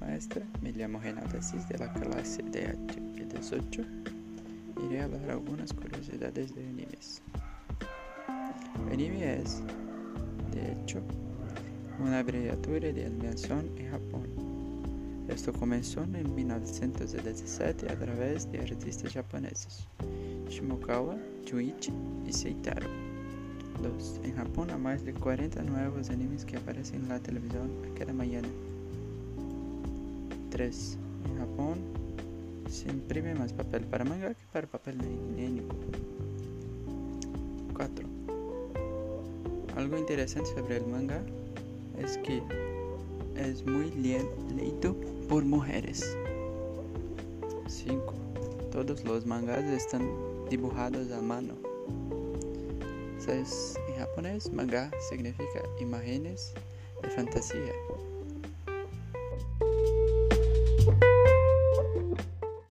maestra. Me llamo Renata Cis de la clase de H18. Iré a hablar algunas curiosidades de animes. Anime es, de hecho, una abreviatura de animación en Japón. Esto comenzó en 1917 a través de artistas japoneses Shimokawa, Juichi y Seitaro. 2. En Japón hay más de 40 nuevos animes que aparecen en la televisión cada mañana. 3. En Japón se imprime más papel para manga que para papel higiénico. 4. Algo interesante sobre el manga es que es muy leído por mujeres. 5. Todos los mangas están dibujados a mano. 6. En japonés, manga significa imágenes de fantasía.